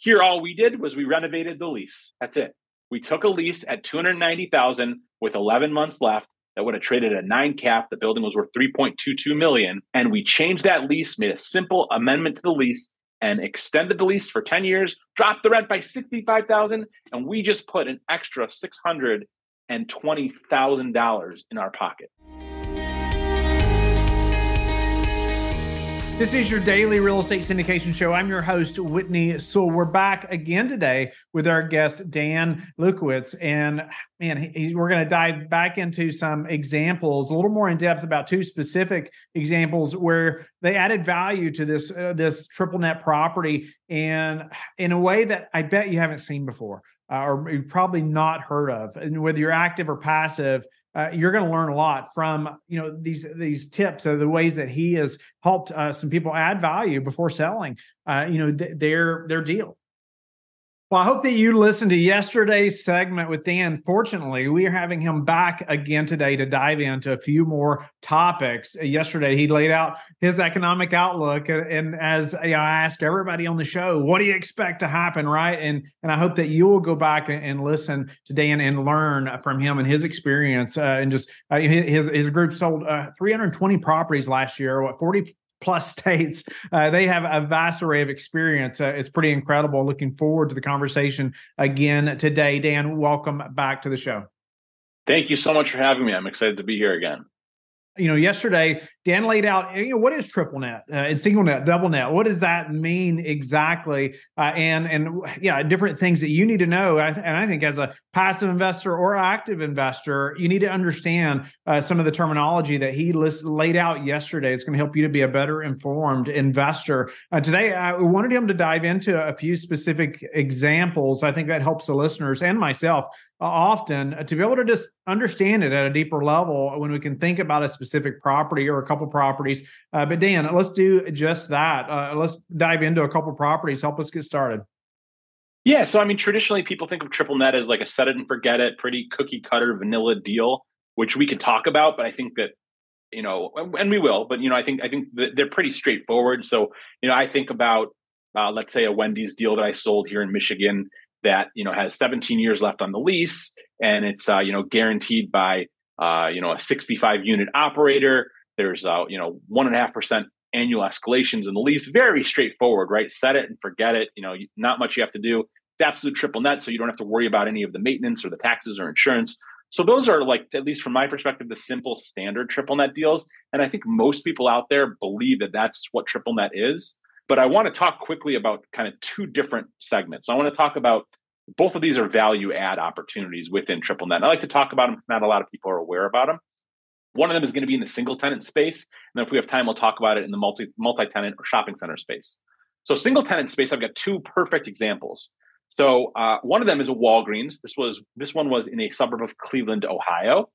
here all we did was we renovated the lease. That's it. We took a lease at 290,000 with 11 months left that would have traded a 9 cap. The building was worth 3.22 million and we changed that lease, made a simple amendment to the lease and extended the lease for 10 years, dropped the rent by 65,000 and we just put an extra $620,000 in our pocket. This is your daily real estate syndication show. I'm your host, Whitney Sewell. We're back again today with our guest, Dan Lewkowicz. And man, he, we're going to dive back into some examples, a little more in depth about two specific examples where they added value to this uh, this triple net property, and in a way that I bet you haven't seen before, uh, or you've probably not heard of. And whether you're active or passive, uh, you're going to learn a lot from you know these these tips or the ways that he has helped uh, some people add value before selling uh, you know th- their their deal well, I hope that you listened to yesterday's segment with Dan. Fortunately, we are having him back again today to dive into a few more topics. Yesterday, he laid out his economic outlook, and as I ask everybody on the show, "What do you expect to happen?" Right, and and I hope that you will go back and listen to Dan and learn from him and his experience. Uh, and just uh, his his group sold uh, 320 properties last year. What 40 plus states. Uh, they have a vast array of experience. Uh, it's pretty incredible. Looking forward to the conversation again today. Dan, welcome back to the show. Thank you so much for having me. I'm excited to be here again you know, yesterday Dan laid out, you know, what is triple net uh, and single net, double net? What does that mean exactly? Uh, and and yeah, different things that you need to know. and I think as a passive investor or active investor, you need to understand uh, some of the terminology that he list, laid out yesterday. It's going to help you to be a better informed investor. Uh, today, I wanted him to dive into a few specific examples. I think that helps the listeners and myself often uh, to be able to just understand it at a deeper level when we can think about a specific property or a couple properties. Uh, but Dan, let's do just that. Uh, let's dive into a couple properties. Help us get started. Yeah, so I mean, traditionally people think of triple net as like a set it and forget it, pretty cookie cutter vanilla deal, which we could talk about. But I think that you know, and we will. But you know, I think I think they're pretty straightforward. So you know, I think about uh, let's say a Wendy's deal that I sold here in Michigan that you know has 17 years left on the lease and it's uh, you know guaranteed by uh, you know a 65 unit operator. There's uh, you know one and a half percent annual escalations in the lease. Very straightforward right? Set it and forget it. You know not much you have to do. It's absolute triple net so you don't have to worry about any of the maintenance or the taxes or insurance. So those are like at least from my perspective the simple standard triple net deals. And i think most people out there believe that that's what triple net is but I want to talk quickly about kind of two different segments. I want to talk about both of these are value add opportunities within TripleNet. And I like to talk about them. Not a lot of people are aware about them. One of them is going to be in the single tenant space, and then if we have time, we'll talk about it in the multi multi tenant or shopping center space. So single tenant space, I've got two perfect examples. So uh, one of them is a Walgreens. This was this one was in a suburb of Cleveland, Ohio,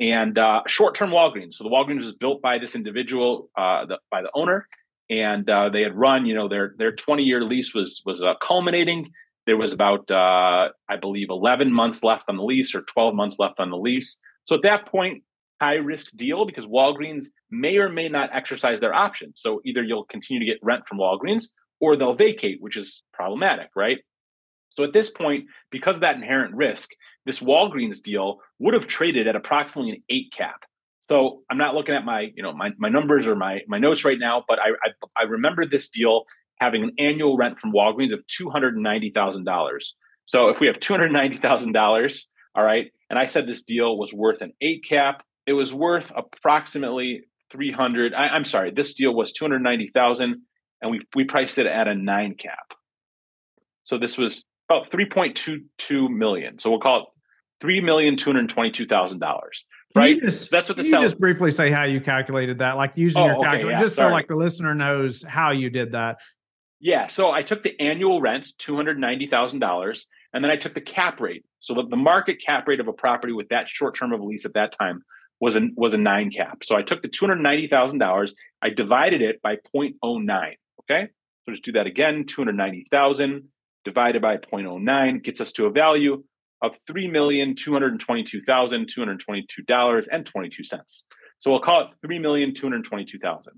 and uh, short term Walgreens. So the Walgreens was built by this individual, uh, the, by the owner, and uh, they had run. You know, their their 20 year lease was was uh, culminating. There was about uh, I believe 11 months left on the lease or 12 months left on the lease. So at that point, high risk deal because Walgreens may or may not exercise their option. So either you'll continue to get rent from Walgreens or they'll vacate, which is problematic, right? So at this point, because of that inherent risk, this Walgreens deal would have traded at approximately an eight cap. So I'm not looking at my, you know, my, my numbers or my, my notes right now, but I, I, I remember this deal having an annual rent from Walgreens of $290,000. So if we have $290,000, all right, and I said this deal was worth an eight cap, it was worth approximately 300. I, I'm sorry, this deal was 290,000 and we, we priced it at a nine cap. So this was about 3.22 million. So we'll call it $3,222,000 right? Just, That's what the you just briefly say how you calculated that, like using oh, your calculator, okay, yeah, just sorry. so like the listener knows how you did that. Yeah, so I took the annual rent, two hundred ninety thousand dollars, and then I took the cap rate. So the, the market cap rate of a property with that short term of a lease at that time was a was a nine cap. So I took the two hundred ninety thousand dollars, I divided it by 0.09. Okay, so just do that again. Two hundred ninety thousand divided by 0.09 gets us to a value of $3,222,222.22. So we'll call it 3,222,000.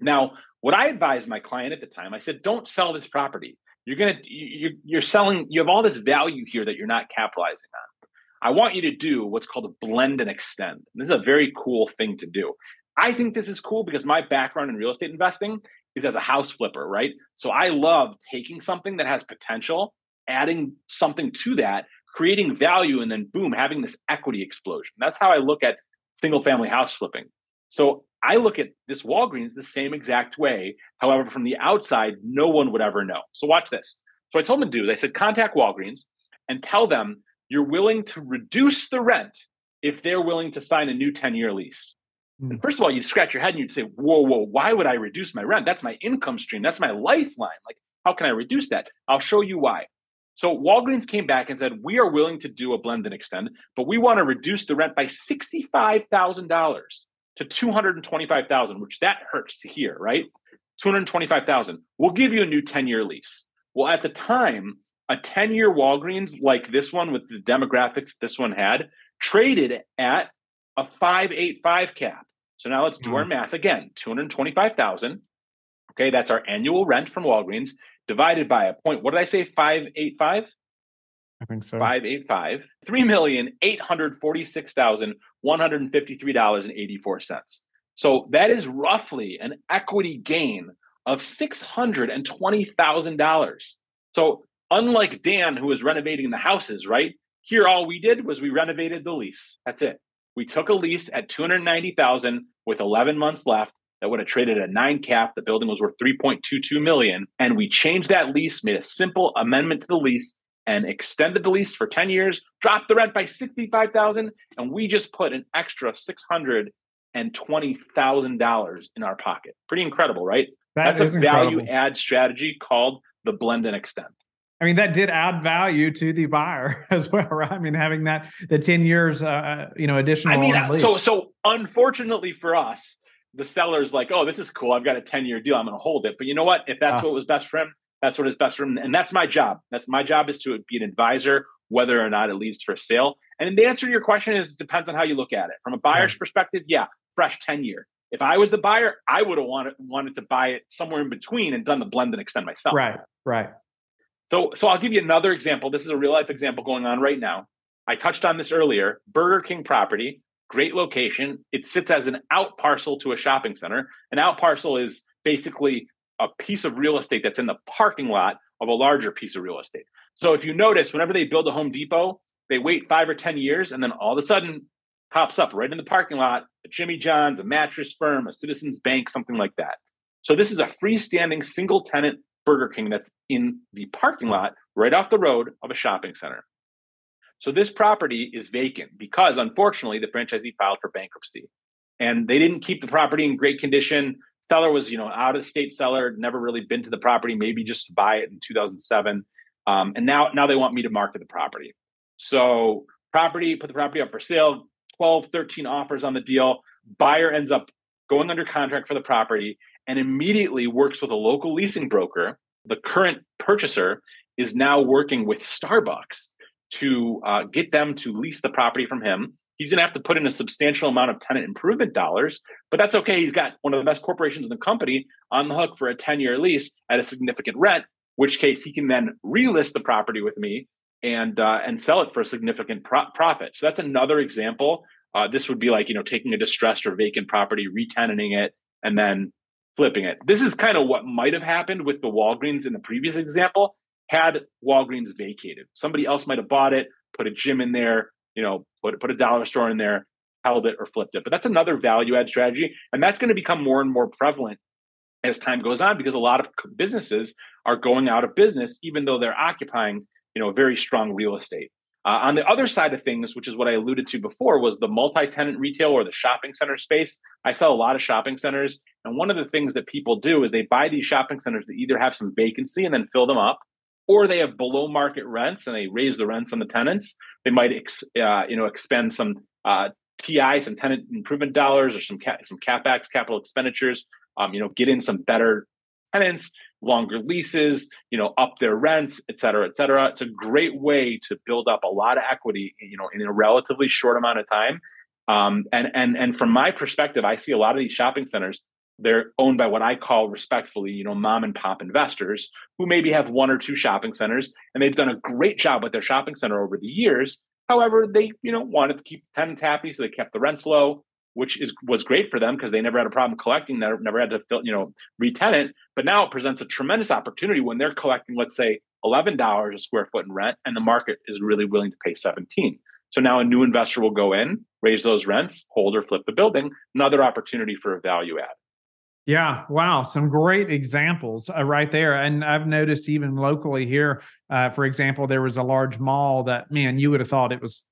Now, what I advised my client at the time, I said, don't sell this property You're gonna you're, you're selling. You have all this value here that you're not capitalizing on. I want you to do what's called a blend and extend. This is a very cool thing to do. I think this is cool because my background in real estate investing is as a house flipper, right? So I love taking something that has potential, adding something to that, creating value, and then boom, having this equity explosion. That's how I look at single family house flipping. So I look at this Walgreens the same exact way. However, from the outside, no one would ever know. So watch this. So I told them to do. They said contact Walgreens and tell them you're willing to reduce the rent if they're willing to sign a new 10 year lease. And hmm. first of all, you'd scratch your head and you'd say, Whoa, whoa, why would I reduce my rent? That's my income stream. That's my lifeline. Like, how can I reduce that? I'll show you why. So Walgreens came back and said, We are willing to do a blend and extend, but we want to reduce the rent by $65,000 to 225,000, which that hurts to hear, right? 225,000. We'll give you a new 10-year lease. Well, at the time, a 10-year Walgreens like this one with the demographics this one had traded at a 585 cap. So now let's do mm-hmm. our math again. 225,000. Okay, that's our annual rent from Walgreens divided by a point. What did I say? 585? I think so. 585. $3,846,153.84. So that is roughly an equity gain of $620,000. So unlike Dan, who was renovating the houses, right? Here, all we did was we renovated the lease. That's it. We took a lease at 290,000 with 11 months left that would have traded at nine cap. The building was worth 3.22 million. And we changed that lease, made a simple amendment to the lease and extended the lease for 10 years, dropped the rent by 65,000. And we just put an extra $620,000 in our pocket. Pretty incredible, right? That That's a value add strategy called the blend and extend. I mean, that did add value to the buyer as well, right? I mean, having that the ten years, uh, uh you know, additional. I mean, so so unfortunately for us, the seller's like, "Oh, this is cool. I've got a ten year deal. I'm going to hold it." But you know what? If that's uh, what was best for him, that's what is best for him, and that's my job. That's my job is to be an advisor, whether or not it leads for a sale. And the answer to your question is it depends on how you look at it. From a buyer's right. perspective, yeah, fresh ten year. If I was the buyer, I would have wanted wanted to buy it somewhere in between and done the blend and extend myself. Right, right. So, so I'll give you another example. This is a real life example going on right now. I touched on this earlier. Burger King property, great location. It sits as an out parcel to a shopping center. An out parcel is basically a piece of real estate that's in the parking lot of a larger piece of real estate. So if you notice, whenever they build a Home Depot, they wait five or 10 years and then all of a sudden pops up right in the parking lot a Jimmy John's, a mattress firm, a Citizens Bank, something like that. So this is a freestanding single tenant Burger King that's in the parking lot right off the road of a shopping center. So this property is vacant because unfortunately the franchisee filed for bankruptcy and they didn't keep the property in great condition. Seller was, you know, out of state seller, never really been to the property, maybe just to buy it in 2007. Um, and now, now they want me to market the property. So property, put the property up for sale, 12, 13 offers on the deal. Buyer ends up going under contract for the property and immediately works with a local leasing broker. The current purchaser is now working with Starbucks to uh, get them to lease the property from him. He's going to have to put in a substantial amount of tenant improvement dollars, but that's okay. He's got one of the best corporations in the company on the hook for a 10 year lease at a significant rent, which case he can then relist the property with me and uh, and sell it for a significant pro- profit. So that's another example. Uh, this would be like you know taking a distressed or vacant property, retenanting it, and then flipping it. This is kind of what might have happened with the Walgreens in the previous example had Walgreens vacated. Somebody else might have bought it, put a gym in there, you know, put put a dollar store in there, held it or flipped it. But that's another value add strategy, and that's going to become more and more prevalent as time goes on because a lot of businesses are going out of business even though they're occupying, you know, very strong real estate. Uh, on the other side of things, which is what I alluded to before, was the multi-tenant retail or the shopping center space. I sell a lot of shopping centers, and one of the things that people do is they buy these shopping centers that either have some vacancy and then fill them up, or they have below market rents and they raise the rents on the tenants. They might, ex, uh, you know, expend some uh, TI, some tenant improvement dollars, or some ca- some capex, capital expenditures. Um, you know, get in some better tenants, longer leases, you know, up their rents, et cetera, et cetera. It's a great way to build up a lot of equity, you know, in a relatively short amount of time. Um, and and and from my perspective, I see a lot of these shopping centers they're owned by what I call respectfully, you know, mom and pop investors who maybe have one or two shopping centers and they've done a great job with their shopping center over the years. However, they, you know, wanted to keep tenants happy, so they kept the rents low, which is was great for them because they never had a problem collecting, never, never had to, fill, you know, retenant. But now it presents a tremendous opportunity when they're collecting, let's say, eleven dollars a square foot in rent, and the market is really willing to pay seventeen. So now a new investor will go in, raise those rents, hold or flip the building. Another opportunity for a value add. Yeah, wow, some great examples uh, right there. And I've noticed even locally here, uh, for example, there was a large mall that man, you would have thought it was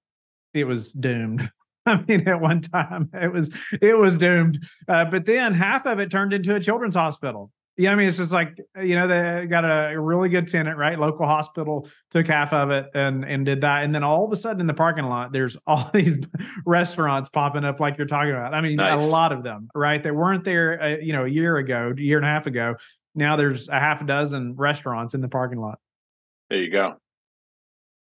it was doomed. I mean, at one time it was it was doomed, uh, but then half of it turned into a children's hospital. Yeah, I mean, it's just like you know they got a really good tenant, right? Local hospital took half of it and and did that, and then all of a sudden in the parking lot, there's all these restaurants popping up, like you're talking about. I mean, nice. a lot of them, right? They weren't there, uh, you know, a year ago, a year and a half ago. Now there's a half a dozen restaurants in the parking lot. There you go.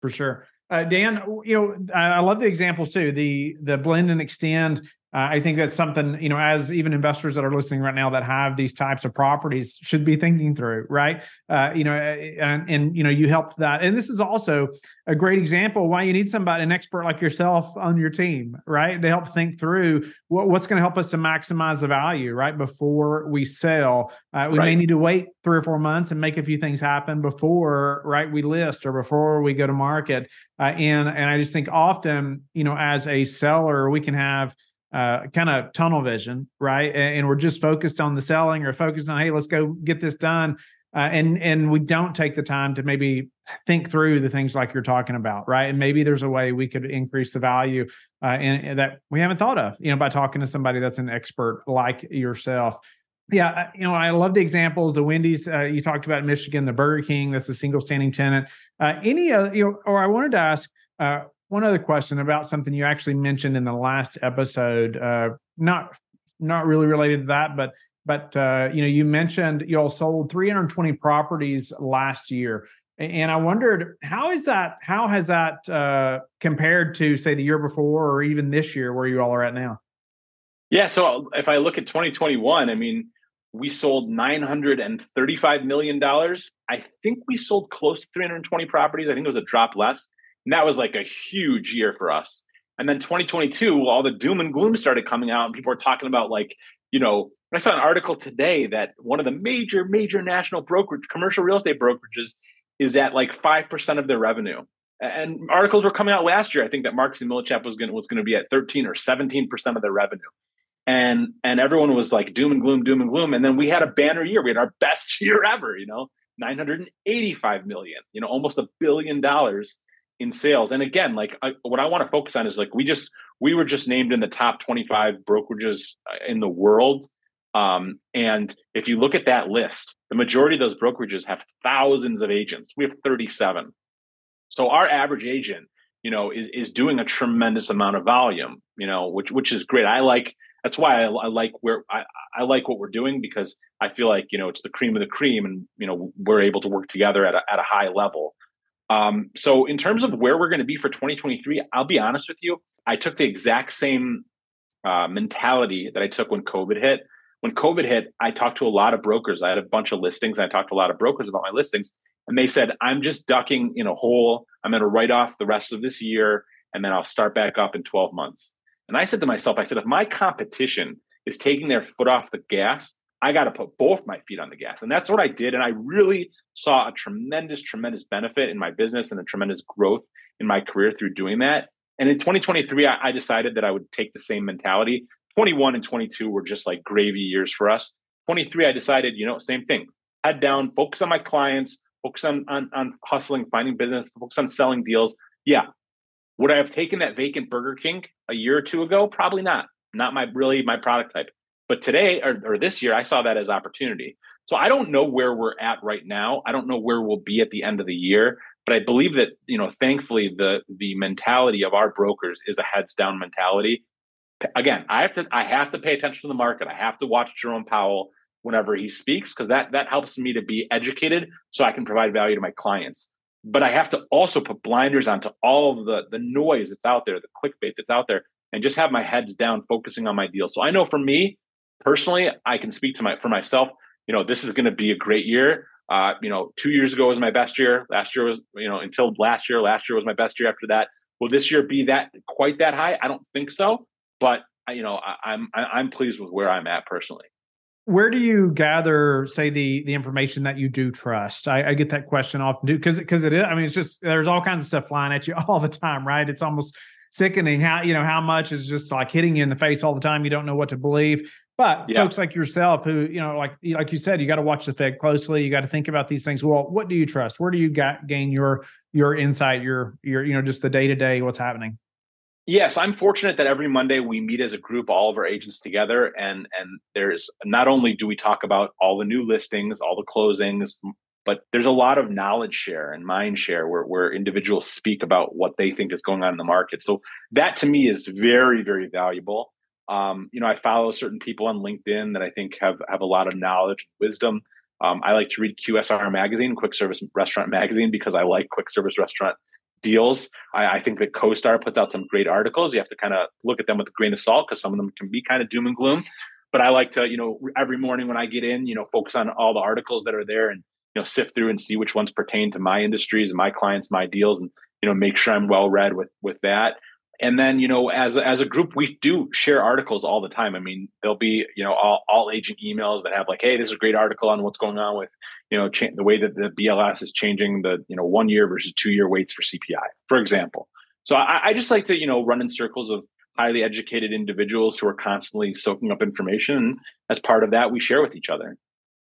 For sure. Uh, Dan, you know, I love the examples too. The the blend and extend uh, I think that's something, you know, as even investors that are listening right now that have these types of properties should be thinking through, right? Uh, you know, and, and, you know, you helped that. And this is also a great example why you need somebody, an expert like yourself on your team, right? To help think through what, what's going to help us to maximize the value, right? Before we sell. Uh, we right. may need to wait three or four months and make a few things happen before, right? We list or before we go to market. Uh, and, and I just think often, you know, as a seller, we can have, uh, kind of tunnel vision, right? And, and, we're just focused on the selling or focused on, hey, let's go get this done. Uh, and and we don't take the time to maybe think through the things like you're talking about, right? And maybe there's a way we could increase the value uh, and, that we haven't thought of, you know, by talking to somebody that's an expert like yourself. Yeah, you know, I love the examples. The Wendy's uh, you talked about Michigan, the Burger King that's a single standing tenant. Uh, any, uh, you know, or I wanted to ask, uh, one other question about something you actually mentioned in the last episode, uh, not not really related to that, but but uh, you know you mentioned you all sold 320 properties last year, and I wondered how is that? How has that uh, compared to say the year before or even this year where you all are at now? Yeah, so if I look at 2021, I mean we sold 935 million dollars. I think we sold close to 320 properties. I think it was a drop less. And that was like a huge year for us. And then 2022, all the doom and gloom started coming out, and people were talking about like, you know, I saw an article today that one of the major, major national brokerage, commercial real estate brokerages is at like 5% of their revenue. And articles were coming out last year. I think that Marcus and Millichap was going was going to be at 13 or 17% of their revenue. And and everyone was like doom and gloom, doom and gloom. And then we had a banner year. We had our best year ever, you know, 985 million, you know, almost a billion dollars in sales. And again, like I, what I want to focus on is like we just we were just named in the top 25 brokerages uh, in the world. Um, and if you look at that list, the majority of those brokerages have thousands of agents. We have 37. So our average agent, you know, is is doing a tremendous amount of volume, you know, which which is great. I like that's why I, I like where I, I like what we're doing because I feel like you know it's the cream of the cream, and you know we're able to work together at a, at a high level. Um, so in terms of where we're going to be for 2023, I'll be honest with you. I took the exact same uh, mentality that I took when COVID hit. When COVID hit, I talked to a lot of brokers. I had a bunch of listings. I talked to a lot of brokers about my listings, and they said, "I'm just ducking in a hole. I'm going to write off the rest of this year, and then I'll start back up in 12 months." And I said to myself, "I said if my competition is taking their foot off the gas, I got to put both my feet on the gas. And that's what I did. And I really saw a tremendous, tremendous benefit in my business and a tremendous growth in my career through doing that. And in 2023, I, I decided that I would take the same mentality. 21 and 22 were just like gravy years for us. 23, I decided, you know, same thing. Head down, focus on my clients, focus on, on, on hustling, finding business, focus on selling deals. Yeah. Would I have taken that vacant Burger King a year or two ago? Probably not. Not my really my product type. But today or, or this year, I saw that as opportunity. So I don't know where we're at right now. I don't know where we'll be at the end of the year. But I believe that, you know, thankfully the the mentality of our brokers is a heads down mentality. Again, I have to I have to pay attention to the market. I have to watch Jerome Powell whenever he speaks because that that helps me to be educated so I can provide value to my clients. But I have to also put blinders onto all the the noise that's out there, the clickbait that's out there, and just have my heads down focusing on my deal. So I know for me, personally, I can speak to my for myself. You know, this is going to be a great year. Uh, you know, two years ago was my best year. Last year was, you know, until last year. Last year was my best year. After that, will this year be that quite that high? I don't think so. But you know, I, I'm I'm pleased with where I'm at personally where do you gather say the the information that you do trust i, I get that question often too because because it is i mean it's just there's all kinds of stuff flying at you all the time right it's almost sickening how you know how much is just like hitting you in the face all the time you don't know what to believe but yeah. folks like yourself who you know like like you said you got to watch the fed closely you got to think about these things well what do you trust where do you got, gain your your insight your your you know just the day to day what's happening Yes, I'm fortunate that every Monday we meet as a group, all of our agents together, and and there's not only do we talk about all the new listings, all the closings, but there's a lot of knowledge share and mind share where where individuals speak about what they think is going on in the market. So that to me is very very valuable. Um, you know, I follow certain people on LinkedIn that I think have have a lot of knowledge, and wisdom. Um, I like to read QSR magazine, Quick Service Restaurant magazine, because I like quick service restaurant deals. I, I, think that CoStar puts out some great articles. You have to kind of look at them with a grain of salt because some of them can be kind of doom and gloom. But I like to, you know, every morning when I get in, you know, focus on all the articles that are there and you know sift through and see which ones pertain to my industries my clients, my deals, and you know make sure I'm well read with with that and then you know as as a group we do share articles all the time. I mean there'll be you know all, all agent emails that have like hey this is a great article on what's going on with you know cha- the way that the bls is changing the you know one year versus two year weights for cpi for example. So I, I just like to you know run in circles of highly educated individuals who are constantly soaking up information. As part of that we share with each other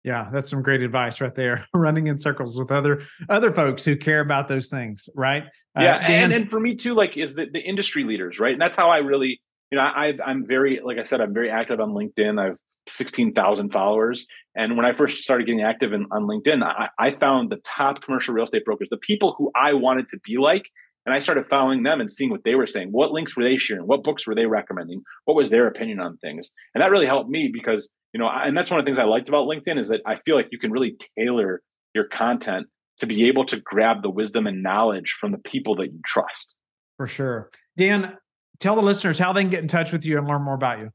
yeah, that's some great advice right there. Running in circles with other other folks who care about those things, right? Yeah, uh, and and for me too, like is the, the industry leaders, right? And that's how I really, you know, I I'm very, like I said, I'm very active on LinkedIn. I've 16,000 followers. And when I first started getting active in, on LinkedIn, I, I found the top commercial real estate brokers, the people who I wanted to be like, and I started following them and seeing what they were saying. What links were they sharing? What books were they recommending? What was their opinion on things? And that really helped me because you know, and that's one of the things I liked about LinkedIn is that I feel like you can really tailor your content to be able to grab the wisdom and knowledge from the people that you trust. For sure. Dan, tell the listeners how they can get in touch with you and learn more about you.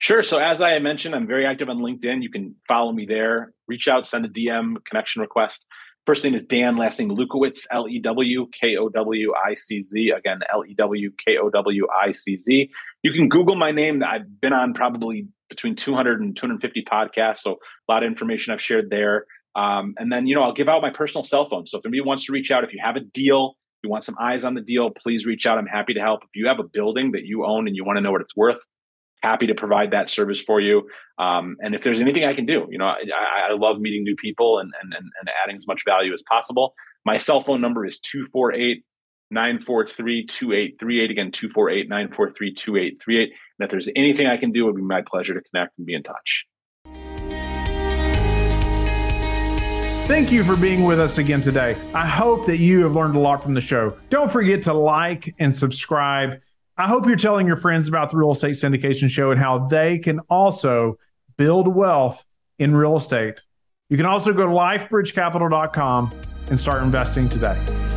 Sure. So as I mentioned, I'm very active on LinkedIn. You can follow me there, reach out, send a DM, connection request. First name is Dan, last name Lewkowicz, L E W K O W I C Z. Again, L E W K O W I C Z. You can Google my name. I've been on probably between 200 and 250 podcasts. So a lot of information I've shared there. Um, and then, you know, I'll give out my personal cell phone. So if anybody wants to reach out, if you have a deal, you want some eyes on the deal, please reach out. I'm happy to help. If you have a building that you own and you want to know what it's worth, happy to provide that service for you. Um, and if there's anything I can do, you know, I, I love meeting new people and, and, and adding as much value as possible. My cell phone number is 248 943 2838. Again, 248 943 2838. And if there's anything I can do, it would be my pleasure to connect and be in touch. Thank you for being with us again today. I hope that you have learned a lot from the show. Don't forget to like and subscribe. I hope you're telling your friends about the Real Estate Syndication Show and how they can also build wealth in real estate. You can also go to lifebridgecapital.com and start investing today.